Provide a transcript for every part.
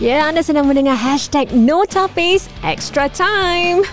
Ya, anda sedang mendengar hashtag Notapis Extra Time.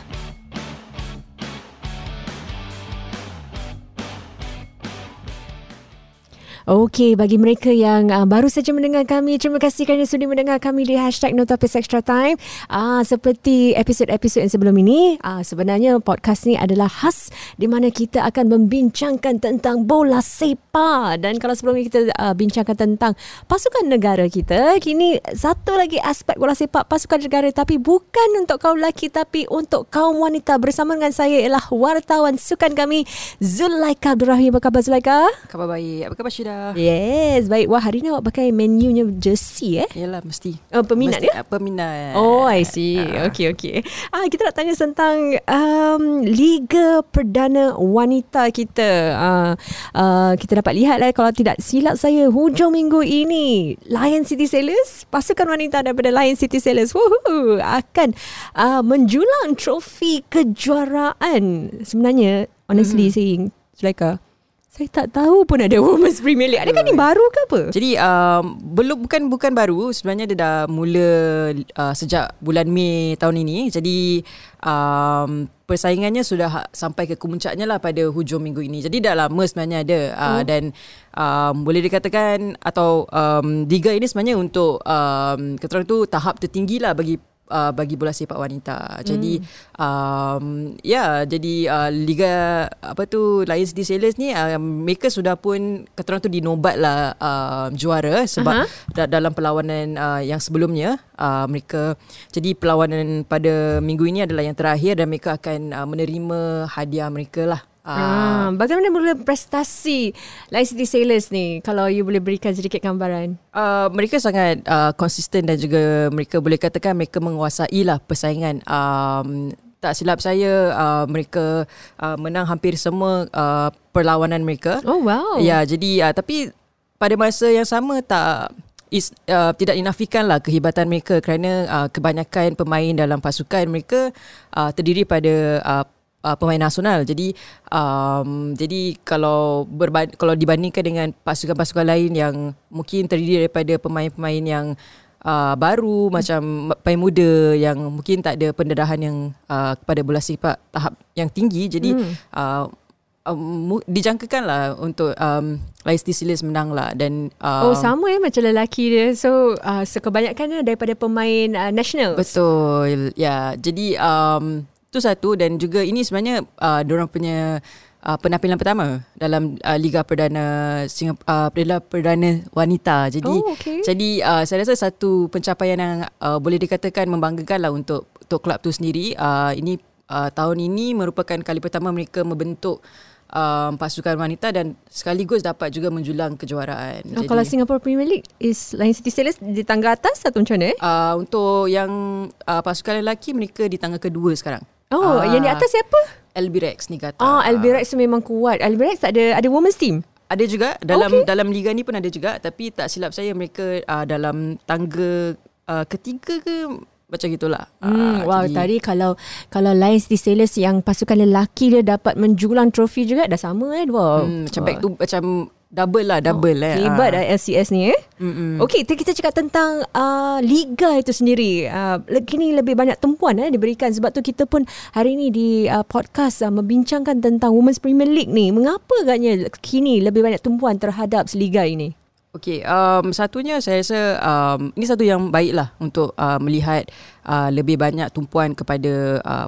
Okey, bagi mereka yang uh, baru saja mendengar kami, terima kasih kerana sudi mendengar kami di hashtag Notapis Extra Time. Uh, seperti episod-episod yang sebelum ini, uh, sebenarnya podcast ni adalah khas di mana kita akan membincangkan tentang bola sepak. Dan kalau sebelum ini kita uh, bincangkan tentang pasukan negara kita, kini satu lagi aspek bola sepak pasukan negara tapi bukan untuk kaum lelaki tapi untuk kaum wanita. Bersama dengan saya ialah wartawan sukan kami, Zulaika Abdul Rahim. Apa khabar Zulaika? Khabar baik. Apa khabar Syida? Yes, baik. Wah, hari ni awak pakai menunya jersey eh? Yalah, mesti. Oh, peminat mesti, dia? Peminat. Oh, I see. Uh. Okay, okay. Ah, kita nak tanya tentang um, Liga Perdana Wanita kita. Uh, uh, kita dapat lihat lah kalau tidak silap saya hujung minggu ini Lion City Sailors, pasukan wanita daripada Lion City Sailors woohoo, akan uh, menjulang trofi kejuaraan. Sebenarnya, honestly mm-hmm. saying, Zulaika, saya tak tahu pun ada Women's Premier League. Adakah ni baru ke apa? Jadi um, belum bukan bukan baru. Sebenarnya dia dah mula uh, sejak bulan Mei tahun ini. Jadi um, persaingannya sudah sampai ke kemuncaknya lah pada hujung minggu ini. Jadi dah lama sebenarnya ada uh, oh. dan um, boleh dikatakan atau um, liga ini sebenarnya untuk um, keterangan tu tahap tertinggi lah bagi uh, bagi bola sepak wanita. Jadi hmm. um ya yeah, jadi uh, liga apa tu Lions City Sailors ni uh, mereka sudah pun kata orang tu dinobat lah uh, juara sebab uh-huh. dalam perlawanan uh, yang sebelumnya uh, mereka jadi perlawanan pada minggu ini adalah yang terakhir dan mereka akan uh, menerima hadiah mereka lah. Ah, bagaimana mula prestasi Lion City Sailors ni kalau you boleh berikan sedikit gambaran? Uh, mereka sangat uh, konsisten dan juga mereka boleh katakan mereka menguasai lah persaingan. Um, tak silap saya uh, mereka uh, menang hampir semua uh, perlawanan mereka. Oh wow. Ya, jadi uh, tapi pada masa yang sama tak is uh, tidak dinafikan lah kehebatan mereka kerana uh, kebanyakan pemain dalam pasukan mereka uh, terdiri pada uh, uh, pemain nasional. Jadi um, jadi kalau berban- kalau dibandingkan dengan pasukan-pasukan lain yang mungkin terdiri daripada pemain-pemain yang uh, baru macam pemain muda yang mungkin tak ada pendarahan yang uh, kepada bola sepak tahap yang tinggi. Jadi hmm. uh, Um, dijangkakan lah untuk um, Leicester City menang lah dan um, oh sama ya macam lelaki dia so uh, so kebanyakan daripada pemain uh, national betul ya yeah. jadi um, itu satu dan juga ini sebenarnya uh, orang punya uh, penampilan pertama dalam uh, Liga Perdana Singapura uh, Perdana Wanita. Jadi oh, okay. jadi uh, saya rasa satu pencapaian yang uh, boleh dikatakan membanggakan lah untuk untuk kelab tu sendiri. Uh, ini uh, tahun ini merupakan kali pertama mereka membentuk um, pasukan wanita dan sekaligus dapat juga menjulang kejuaraan. Oh, Jadi, kalau Singapore Premier League is Lion City Sailors di tangga atas atau macam mana? Uh, untuk yang uh, pasukan lelaki mereka di tangga kedua sekarang. Oh, uh, yang di atas siapa? Albirex ni kata. Oh, Albirex tu memang kuat. Albirex tak ada ada women's team. Ada juga dalam okay. dalam liga ni pun ada juga tapi tak silap saya mereka uh, dalam tangga uh, ketiga ke macam gitulah. Hmm, uh, wow, jadi, tadi kalau kalau Lions di Sailors yang pasukan lelaki dia dapat menjulang trofi juga dah sama eh. Wow. Hmm, macam wow. back to macam Double lah, double oh, eh. Hebat lah LCS ni eh. Mm-mm. Okay, kita cakap tentang uh, Liga itu sendiri. Uh, kini lebih banyak tumpuan eh, diberikan. Sebab tu kita pun hari ni di uh, podcast uh, membincangkan tentang Women's Premier League ni. Mengapa agaknya kini lebih banyak tumpuan terhadap Liga ini? Okay, um, satunya saya rasa um, ini satu yang baik lah untuk uh, melihat uh, lebih banyak tumpuan kepada uh,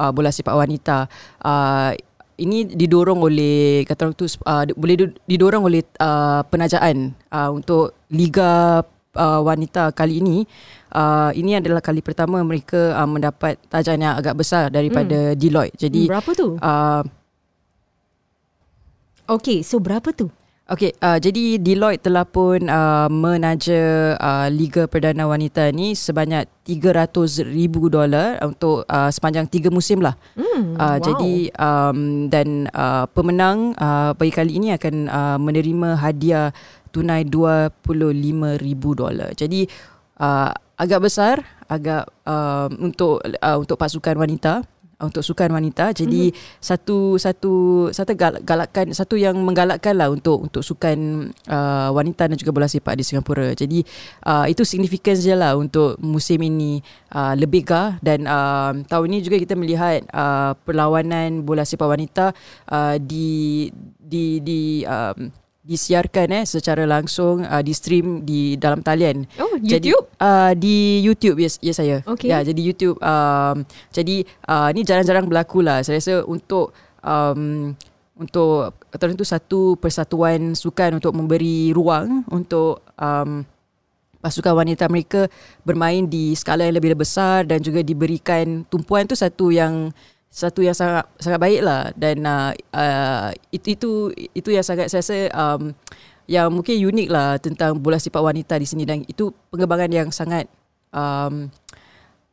uh, bola sepak wanita. Uh, ini didorong oleh kata orang tu uh, boleh didorong oleh uh, penajaan uh, untuk liga uh, wanita kali ini uh, ini adalah kali pertama mereka uh, mendapat tajaan yang agak besar daripada hmm. Deloitte jadi hmm, berapa tu uh, Okay, so berapa tu? Okay, uh, jadi Deloitte telah pun uh, menaja uh, Liga Perdana Wanita ni sebanyak 300 ribu dolar untuk uh, sepanjang tiga musim lah. Hmm, uh, wow. Jadi um, dan uh, pemenang uh, bagi kali ini akan uh, menerima hadiah tunai 25 ribu dolar. Jadi uh, agak besar, agak uh, untuk uh, untuk pasukan wanita. Untuk sukan wanita. Jadi mm-hmm. satu satu satu galakkan satu yang menggalakkan lah untuk untuk sukan uh, wanita dan juga bola sepak di Singapura. Jadi uh, itu significance je lah untuk musim ini uh, lebih gah dan uh, tahun ini juga kita melihat uh, perlawanan bola sepak wanita uh, di di di um, disiarkan eh secara langsung uh, di stream di dalam talian. Oh, YouTube? Jadi, uh, di YouTube yes, yes saya. Okay. Ya, jadi YouTube um, jadi uh, ni jarang-jarang berlaku lah. Saya rasa untuk um, untuk tertentu satu persatuan sukan untuk memberi ruang untuk um, pasukan wanita mereka bermain di skala yang lebih besar dan juga diberikan tumpuan tu satu yang satu yang sangat sangat baik lah dan uh, uh, itu itu itu yang sangat saya rasa um, yang mungkin unik lah tentang bola sepak wanita di sini. Dan itu pengembangan yang sangat um,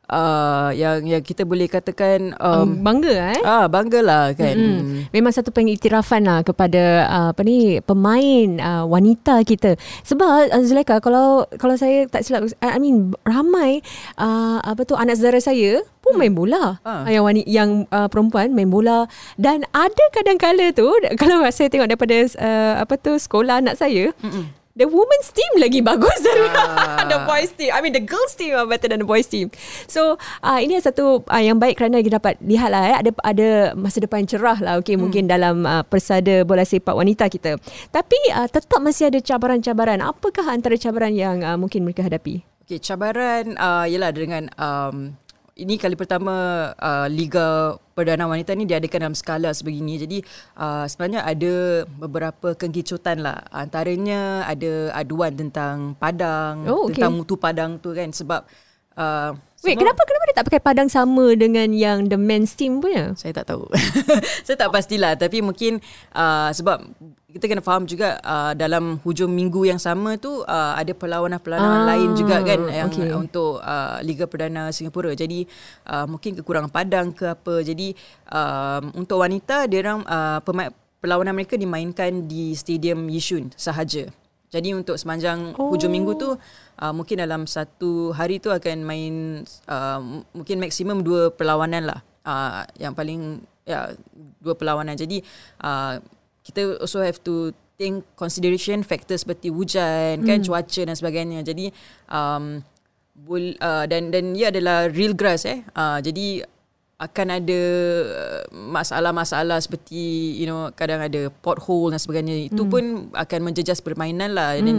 uh, yang yang kita boleh katakan um, bangga eh? Ah banggalah kan. Mm-hmm. mm. memang satu pengiktirafan lah kepada uh, apa ni pemain uh, wanita kita. Sebab uh, Zulaika kalau kalau saya tak silap I mean ramai uh, apa tu anak saudara saya pun main bola. Ha. yang wanita yang uh, perempuan main bola. Dan ada kadang-kala tu kalau saya tengok daripada uh, apa tu sekolah anak saya Mm-mm the women's team lagi bagus dari ah. the boys team. I mean the girls team are better than the boys team. So uh, ini satu uh, yang baik kerana kita dapat lihat lah eh, ada ada masa depan cerah lah okay, hmm. mungkin dalam uh, persada bola sepak wanita kita. Tapi uh, tetap masih ada cabaran-cabaran. Apakah antara cabaran yang uh, mungkin mereka hadapi? Okay, cabaran uh, ialah dengan um, ini kali pertama uh, Liga Perdana Wanita ni diadakan dalam skala sebegini. Jadi uh, sebenarnya ada beberapa kengkicutan lah. Antaranya ada aduan tentang padang, oh, okay. tentang mutu padang tu kan. Sebab uh, Wait, Semua, kenapa kenapa dia tak pakai padang sama dengan yang the men's team punya? Saya tak tahu. saya tak pastilah tapi mungkin uh, sebab kita kena faham juga uh, dalam hujung minggu yang sama tu uh, ada perlawanan-perlawanan ah, lain juga kan yang okay. untuk uh, Liga Perdana Singapura. Jadi uh, mungkin kekurangan padang ke apa. Jadi uh, untuk wanita dia orang uh, perlawanan mereka dimainkan di Stadium Yishun sahaja. Jadi untuk sepanjang oh. hujung minggu tu uh, mungkin dalam satu hari tu akan main uh, mungkin maksimum dua perlawanan lah. Uh, yang paling ya dua perlawanan. Jadi uh, kita also have to think consideration factors seperti hujan, kan, hmm. kan cuaca dan sebagainya. Jadi um, bul, uh, dan dan ia adalah real grass eh. Uh, jadi akan ada uh, masalah-masalah seperti you know kadang ada pothole dan sebagainya itu mm. pun akan menjejas permainan lah mm. dan.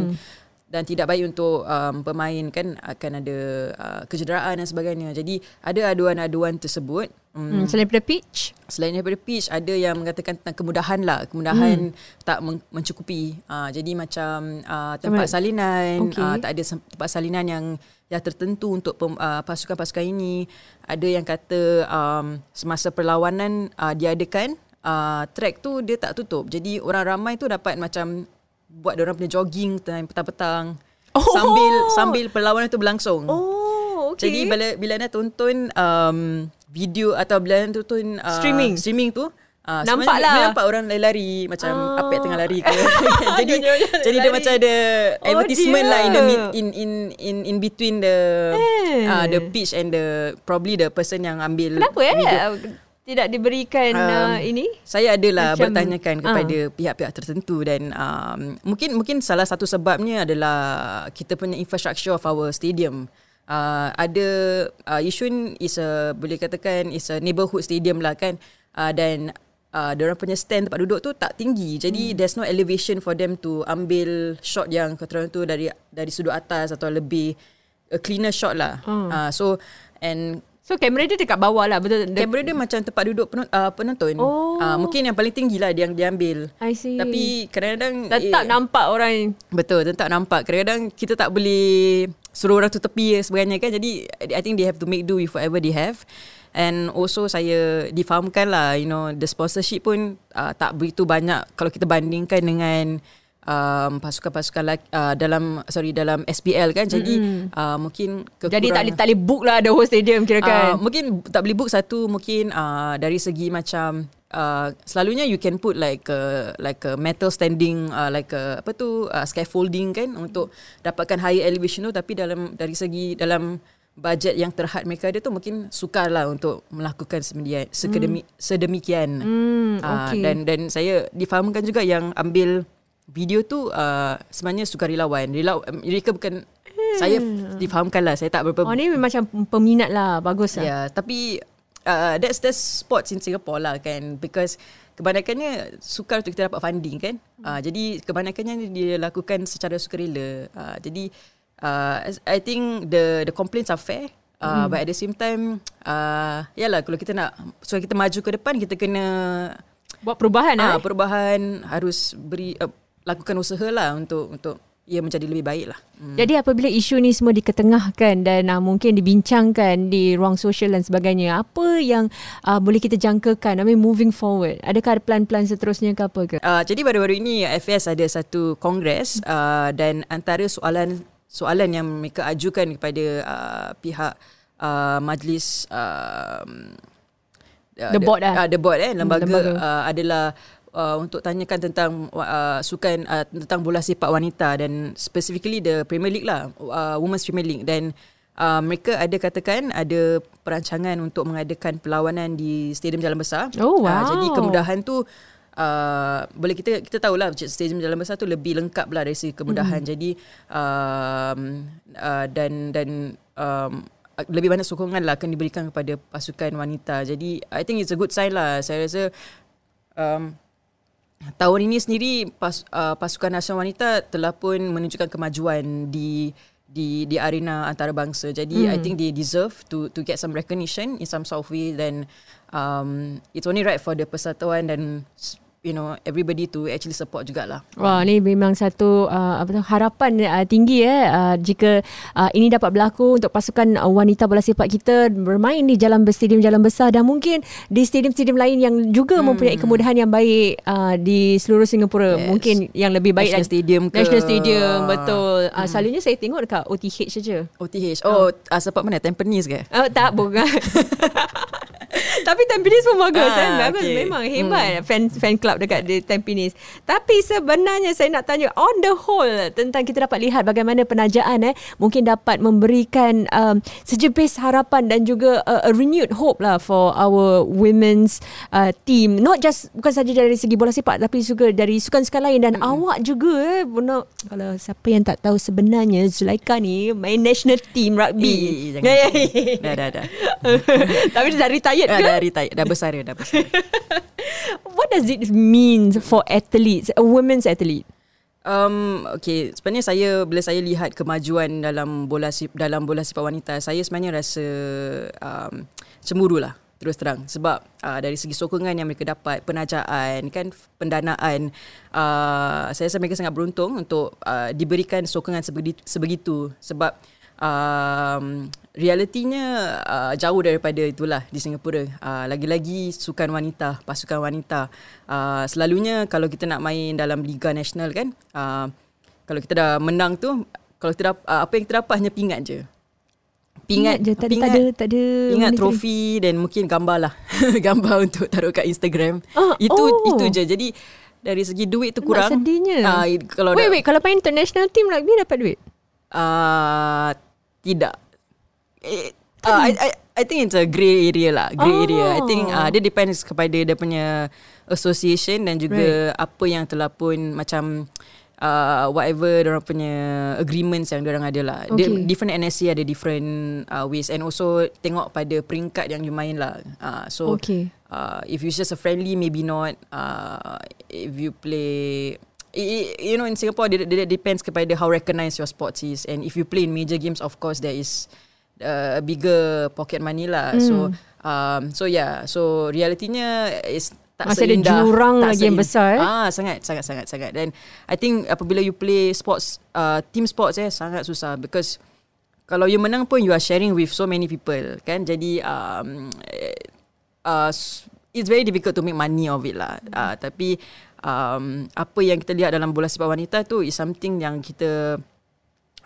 Dan tidak baik untuk um, pemain kan akan ada uh, kecederaan dan sebagainya jadi ada aduan-aduan tersebut mm. selain daripada pitch selain daripada pitch ada yang mengatakan tentang kemudahan lah kemudahan mm. tak mencukupi uh, jadi macam uh, tempat salinan okay. uh, tak ada tempat salinan yang yang tertentu untuk uh, pasukan-pasukan ini. Ada yang kata um, semasa perlawanan uh, diadakan, uh, track tu dia tak tutup. Jadi orang ramai tu dapat macam buat orang punya jogging tengah petang-petang. Oh. Sambil sambil perlawanan tu berlangsung. Oh, okay. Jadi bila bila anda tonton um, video atau bila anda tonton uh, streaming streaming tu Ah, nampak lah. Nampak orang lari-lari macam ah. apa tengah lari ke. jadi jadi dia macam ada oh advertisement oh lah in the in in in in between the eh. uh, the pitch and the probably the person yang ambil Kenapa eh? Tidak diberikan um, uh, ini? Saya adalah macam, bertanyakan kepada uh. pihak-pihak tertentu dan um, mungkin mungkin salah satu sebabnya adalah kita punya infrastructure of our stadium. Uh, ada uh, Yishun is a boleh katakan is a neighborhood stadium lah kan uh, dan uh, orang punya stand tempat duduk tu tak tinggi. Jadi hmm. there's no elevation for them to ambil shot yang keterangan tu dari dari sudut atas atau lebih a cleaner shot lah. Hmm. Uh, so and So kamera dia dekat bawah lah betul. Kamera dia macam tempat duduk uh, penonton. Oh. Uh, mungkin yang paling tinggi lah dia yang dia ambil. I see. Tapi kadang-kadang tetap eh, nampak orang. Betul, tetap nampak. Kadang-kadang kita tak boleh suruh orang tu tepi sebagainya kan. Jadi I think they have to make do with whatever they have. And also saya difahamkan lah, you know, the sponsorship pun uh, tak begitu banyak kalau kita bandingkan dengan um, pasukan-pasukan uh, dalam sorry dalam SPL kan. Jadi mm-hmm. uh, mungkin kekurangan. Jadi tak boleh tak boleh book lah the whole stadium kira kan. Uh, mungkin tak boleh book satu mungkin uh, dari segi macam Uh, selalunya you can put like a, like a metal standing uh, like a, apa tu uh, scaffolding kan untuk dapatkan higher elevation tu tapi dalam dari segi dalam bajet yang terhad mereka ada tu mungkin sukarlah untuk melakukan semedian sedemi, hmm. sedemikian Hmm, okay. dan dan saya difahamkan juga yang ambil video tu uh, sebenarnya sukarelawan Rela, mereka bukan saya difahamkan lah saya tak berapa Oh ni macam peminat lah. Bagus lah. Ya, yeah, tapi uh, that's the sports in Singapore lah kan because kebanyakannya sukar untuk kita dapat funding kan. Uh, jadi kebanyakannya dia lakukan secara sukarela. Uh, jadi uh, I think the the complaints are fair. Uh, But at the same time, uh, yalah kalau kita nak so kita maju ke depan kita kena Buat perubahan ah, lah. perubahan harus beri uh, lakukan usaha lah untuk untuk ia menjadi lebih baik lah. Hmm. Jadi apabila isu ni semua diketengahkan dan uh, mungkin dibincangkan di ruang sosial dan sebagainya, apa yang uh, boleh kita jangkakan? I mean moving forward. Adakah ada plan-plan seterusnya ke apa ke? Uh, jadi baru-baru ini FS ada satu kongres uh, dan antara soalan soalan yang mereka ajukan kepada uh, pihak uh, majlis uh, The board lah. uh, the board eh lembaga, lembaga. Uh, adalah uh, untuk tanyakan tentang uh, sukan uh, tentang bola sepak wanita dan specifically the Premier League lah uh, Women's Premier League dan uh, mereka ada katakan ada perancangan untuk mengadakan perlawanan di Stadium Jalan Besar. Oh, Uh, wow. jadi kemudahan tu Uh, boleh kita kita tahulah stadium jalan besar tu lebih lengkap lah dari segi kemudahan. Mm. Jadi um, uh, dan dan um, lebih banyak sokongan lah akan diberikan kepada pasukan wanita. Jadi I think it's a good sign lah. Saya rasa um, tahun ini sendiri pas, uh, pasukan nasional wanita telah pun menunjukkan kemajuan di di di arena antarabangsa. Jadi hmm. I think they deserve to to get some recognition in some sort of way then um, it's only right for the persatuan dan you know everybody to actually support jugalah. Wah, ni memang satu uh, apa tu harapan uh, tinggi eh uh, jika uh, ini dapat berlaku untuk pasukan uh, wanita bola sepak kita bermain di jalan stadium jalan besar dan mungkin di stadium-stadium lain yang juga hmm. mempunyai kemudahan yang baik uh, di seluruh Singapura. Yes. Mungkin yang lebih baik National lagi. Stadium ke National Stadium betul. Uh, selalunya saya tengok dekat OTH saja. OTH. Oh, uh, support mana? Tampines ke? Oh, tak bukan. Tapi Tampines pun bagus Ah, kan. Bagus okay. memang hebat hmm. fan fan club dekat di Tampines. Tapi sebenarnya saya nak tanya on the whole tentang kita dapat lihat bagaimana penajaan eh mungkin dapat memberikan um, sejepis harapan dan juga uh, a renewed hope lah for our women's uh, team. Not just bukan saja dari segi bola sepak tapi juga dari sukan-sukan lain dan hmm. awak juga eh Bona, kalau siapa yang tak tahu sebenarnya Zulaika ni main national team rugby. Eh, eh, dah, dah, dah. Tapi dah retired Dah, ke? Dah retire. Dah besar dah, dah besar. What does it mean for athletes, a women's athlete? Um, okay, sebenarnya saya bila saya lihat kemajuan dalam bola sip, dalam bola sepak wanita, saya sebenarnya rasa um, cemburu lah terus terang sebab uh, dari segi sokongan yang mereka dapat, penajaan kan, pendanaan, uh, saya rasa mereka sangat beruntung untuk uh, diberikan sokongan sebegitu, sebegitu sebab um, realitinya uh, jauh daripada itulah di Singapura. Uh, lagi-lagi sukan wanita, pasukan wanita. Uh, selalunya kalau kita nak main dalam liga nasional kan, uh, kalau kita dah menang tu, kalau kita dap, uh, apa yang kita dapat hanya pingat je. Pingat, je, tak ada, tak ada, tak ada Pingat trofi dan mungkin gambar lah. gambar untuk taruh kat Instagram. Ah, itu oh. itu je. Jadi dari segi duit tu Nak kurang. sedihnya. Ah, kalau wait, dah- wait. Kalau main international team rugby dapat duit? Uh, tidak. Eh, uh, I, I, I think it's a grey area lah. Grey Oh. area. I think uh, dia depends kepada dia punya association dan juga right. apa yang telah pun macam uh, whatever orang punya agreements yang orang ada lah. Okay. Okay. Different NSC ada different uh, ways and also tengok pada peringkat yang you main lah. Uh, so Okay. uh, if you just a friendly maybe not. Uh, if you play you know in Singapore it, it depends kepada how recognized your sports is. And if you play in major games of course there is uh, a bigger pocket money lah. Hmm. so um so yeah. So realitinya is tak Masih ada seindah. jurang tak lagi yang besar, eh? ah sangat sangat sangat sangat. Dan I think apabila you play sports uh, team sports eh sangat susah. Because kalau you menang pun you are sharing with so many people kan? Jadi um, eh, uh, it's very difficult to make money of it lah. Uh, tapi um, apa yang kita lihat dalam bola sepak wanita tu is something yang kita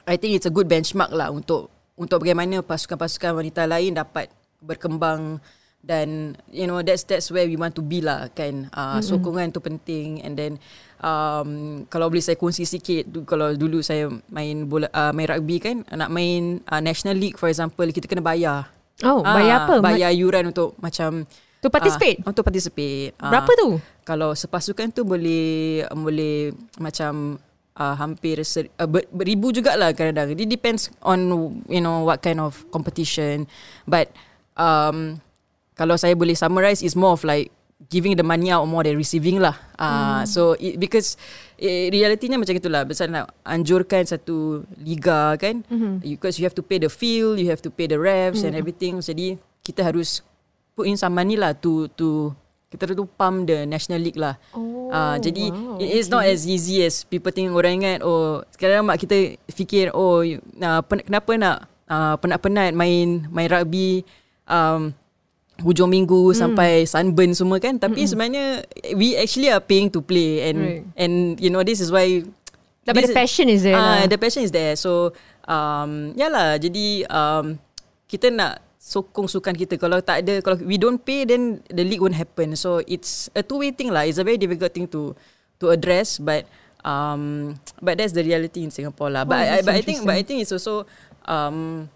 I think it's a good benchmark lah untuk untuk bagaimana pasukan-pasukan wanita lain dapat berkembang dan you know that's that's where we want to be lah kan uh, mm-hmm. sokongan tu penting and then um, kalau boleh saya kongsi sikit du- kalau dulu saya main bola uh, main rugby kan nak main uh, national league for example kita kena bayar Oh, bayar Ah, apa? bayar yuran untuk macam To participate? ah, untuk participate Berapa tu? Kalau sepasukan tu boleh boleh macam uh, hampir ser, uh, ber, beribu jugalah kadang-kadang. It depends on you know what kind of competition. But um, kalau saya boleh summarize, is more of like giving the money out more than receiving lah. Uh, So it, because realitinya macam itulah. Besar nak anjurkan satu liga kan. Mm-hmm. Because you have to pay the field, you have to pay the refs mm. and everything. Jadi kita harus put in some money lah to to kita tu pump the national league lah. Oh, Ah, jadi wow, it is not as easy as people think orang ingat oh sekarang mak kita fikir oh uh, pen, kenapa nak uh, penat-penat main main rugby um, hujung minggu mm. sampai sunburn semua kan tapi mm sebenarnya we actually are paying to play and Right. and you know this is why Tapi the this is- passion is there Ah, lah. the passion is there. So, um, yalah. Jadi, um, kita nak sokong sukan kita. Kalau tak ada, kalau we don't pay, then the league won't happen. So, it's a two-way thing lah. It's a very difficult thing to to address, but um, but that's the reality in Singapore lah. But Oh, I, that's but I think, but I think it's also um,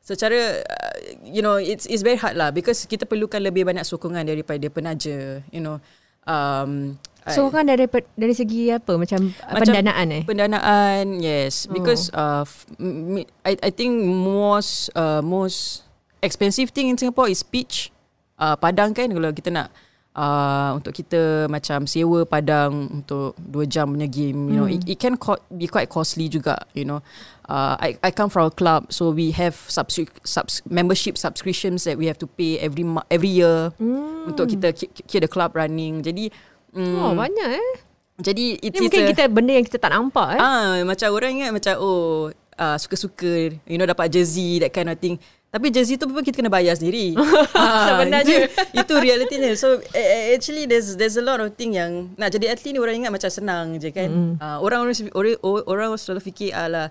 secara uh, you know it's it's very hard lah because kita perlukan lebih banyak sokongan daripada penaja you know um So kan dari dari segi apa macam, pendanaan eh? Pendanaan, yes. Oh. Because uh, f- m- I I think most uh, most expensive thing in Singapore is pitch. Uh, padang kan kalau kita nak uh, untuk kita macam sewa padang untuk dua jam punya game, you know, Hmm. it, it can co- be quite costly juga, you know. Uh, I I come from a club, so we have subscri- subs- membership subscriptions that we have to pay every mo- every year Hmm. untuk kita keep, keep the club running. Jadi mm, Oh, banyak eh. jadi it's, it's mungkin a, kita benda yang kita tak nampak eh. Ah, macam orang ingat macam oh uh, suka-suka you know dapat jersey that kind of thing. Tapi jersey tu pun kita kena bayar sendiri. ah, Sebenarnya. itu, itu realitinya. So uh, actually there's there's a lot of thing yang nak jadi atlet ni orang ingat macam senang je kan. Mm. Uh, orang orang orang orang selalu fikir ala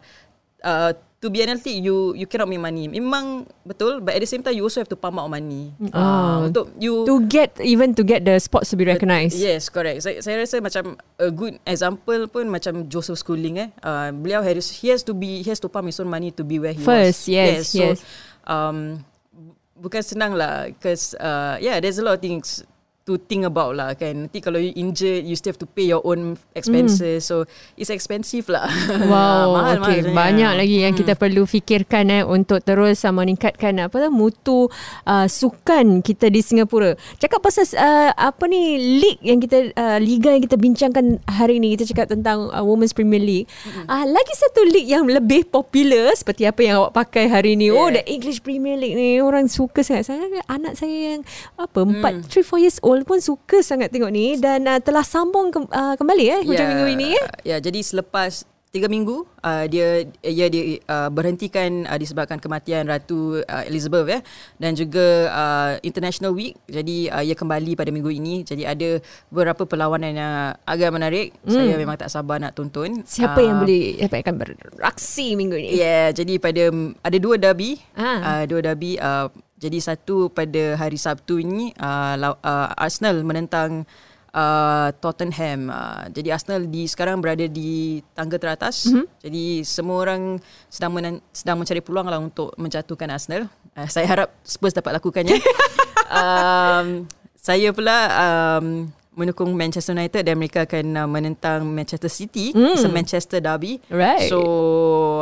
uh, to be an athlete you you cannot make money. Memang betul but at the same time you also have to pump out money. Oh. Uh, untuk you To get even to get the sports to be recognised. Yes, correct. Saya, saya rasa macam a good example pun macam Joseph Schooling eh. Uh, beliau harus he has to be he has to pump his own money to be where he First, was. yes, so, yes. Um, bu- bukan senang lah because uh, yeah, there's a lot of things to think about lah kan. Nanti kalau you injured, you still have to pay your own expenses. So it's expensive lah. Hmm. Wow, mahal, okay. mahal banyak lagi yang Hmm. kita perlu fikirkan eh untuk terus uh, meningkatkan apa tu mutu uh, sukan kita di Singapura. Cakap pasal uh, apa ni league yang kita uh, liga yang kita bincangkan hari ini kita cakap tentang uh, Women's Premier League. Hmm. Uh, lagi satu league yang lebih popular seperti apa yang awak pakai hari ini. Oh, the Yeah. English Premier League ni orang suka sangat. Saya anak saya yang apa Hmm. 4 3 4 years old pun suka sangat tengok ni dan uh, telah sambung ke, uh, kembali eh hujung minggu ini eh. Ya, jadi selepas tiga minggu uh, dia ia dia uh, berhentikan uh, disebabkan kematian Ratu uh, Elizabeth ya dan juga uh, International Week jadi uh, ia kembali pada minggu ini jadi ada beberapa perlawanan yang agak menarik mm. saya memang tak sabar nak tonton Siapa Uh, yang boleh siapa yang akan beraksi minggu ni? Ya, yeah, jadi pada ada dua derby. Ah. Uh, dua derby uh, jadi satu pada hari Sabtu ini uh, uh, Arsenal menentang uh, Tottenham. Uh, jadi Arsenal di sekarang berada di tangga teratas. Mm-hmm. Jadi semua orang sedang sedang mencari peluang lah untuk menjatuhkan Arsenal. Uh, saya harap Spurs dapat lakukannya. um, saya pula um, menukung Manchester United dan mereka akan uh, menentang Manchester City. Mm. It's a Manchester derby. Right. So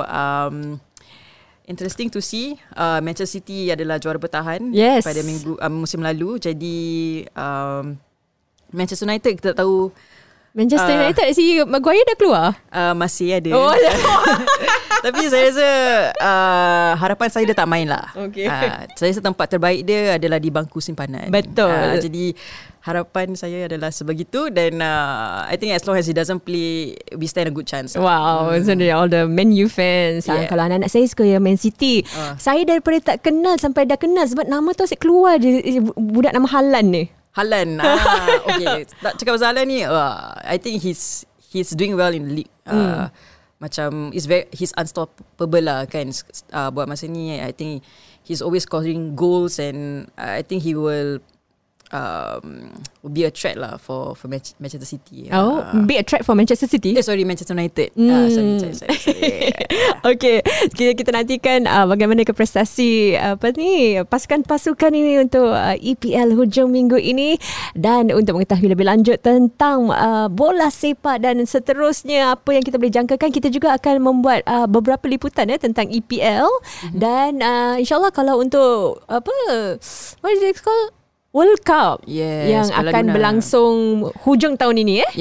um, interesting to see uh, Manchester City adalah juara bertahan Yes. pada minggu uh, musim lalu. Jadi um, Manchester United kita tak tahu Manchester Ah. United si Maguire dah keluar. uh, masih ada. Oh, Tapi saya rasa uh, harapan saya dia tak main lah. Okay. Uh, saya rasa tempat terbaik dia adalah di bangku simpanan. Betul. Uh, jadi harapan saya adalah sebegitu dan uh, I think as long as he doesn't play, we stand a good chance. Wow, so they all the Man U fans. Yeah. Hmm. Yeah. Kalau anak-anak saya suka yang Man City. Ah. Saya daripada tak kenal sampai dah kenal sebab nama tu asyik keluar je eh, budak nama Halan ni. Halan. Ah, okay. Tak cakap pasal Halan ni, uh, I think he's he's doing well in the league. Uh, Macam is very he's unstoppable lah kan uh, buat masa ni. I think he's always scoring goals and uh, I think he will um, will be a threat lah for for Manch- Manchester City. Oh, Uh, be a threat for Manchester City. eh sorry Manchester United. Mm. Ah, sorry, sorry, sorry, sorry. Okey, kita, kita nantikan uh, bagaimana ke prestasi apa ni pasukan-pasukan ini untuk uh, EPL hujung minggu ini dan untuk mengetahui lebih lanjut tentang uh, bola sepak dan seterusnya apa yang kita boleh jangkakan kita juga akan membuat uh, beberapa liputan ya tentang EPL mm-hmm. dan uh, insyaallah kalau untuk apa what is it called World Cup Yes, yang akan Dunia. berlangsung hujung tahun ini eh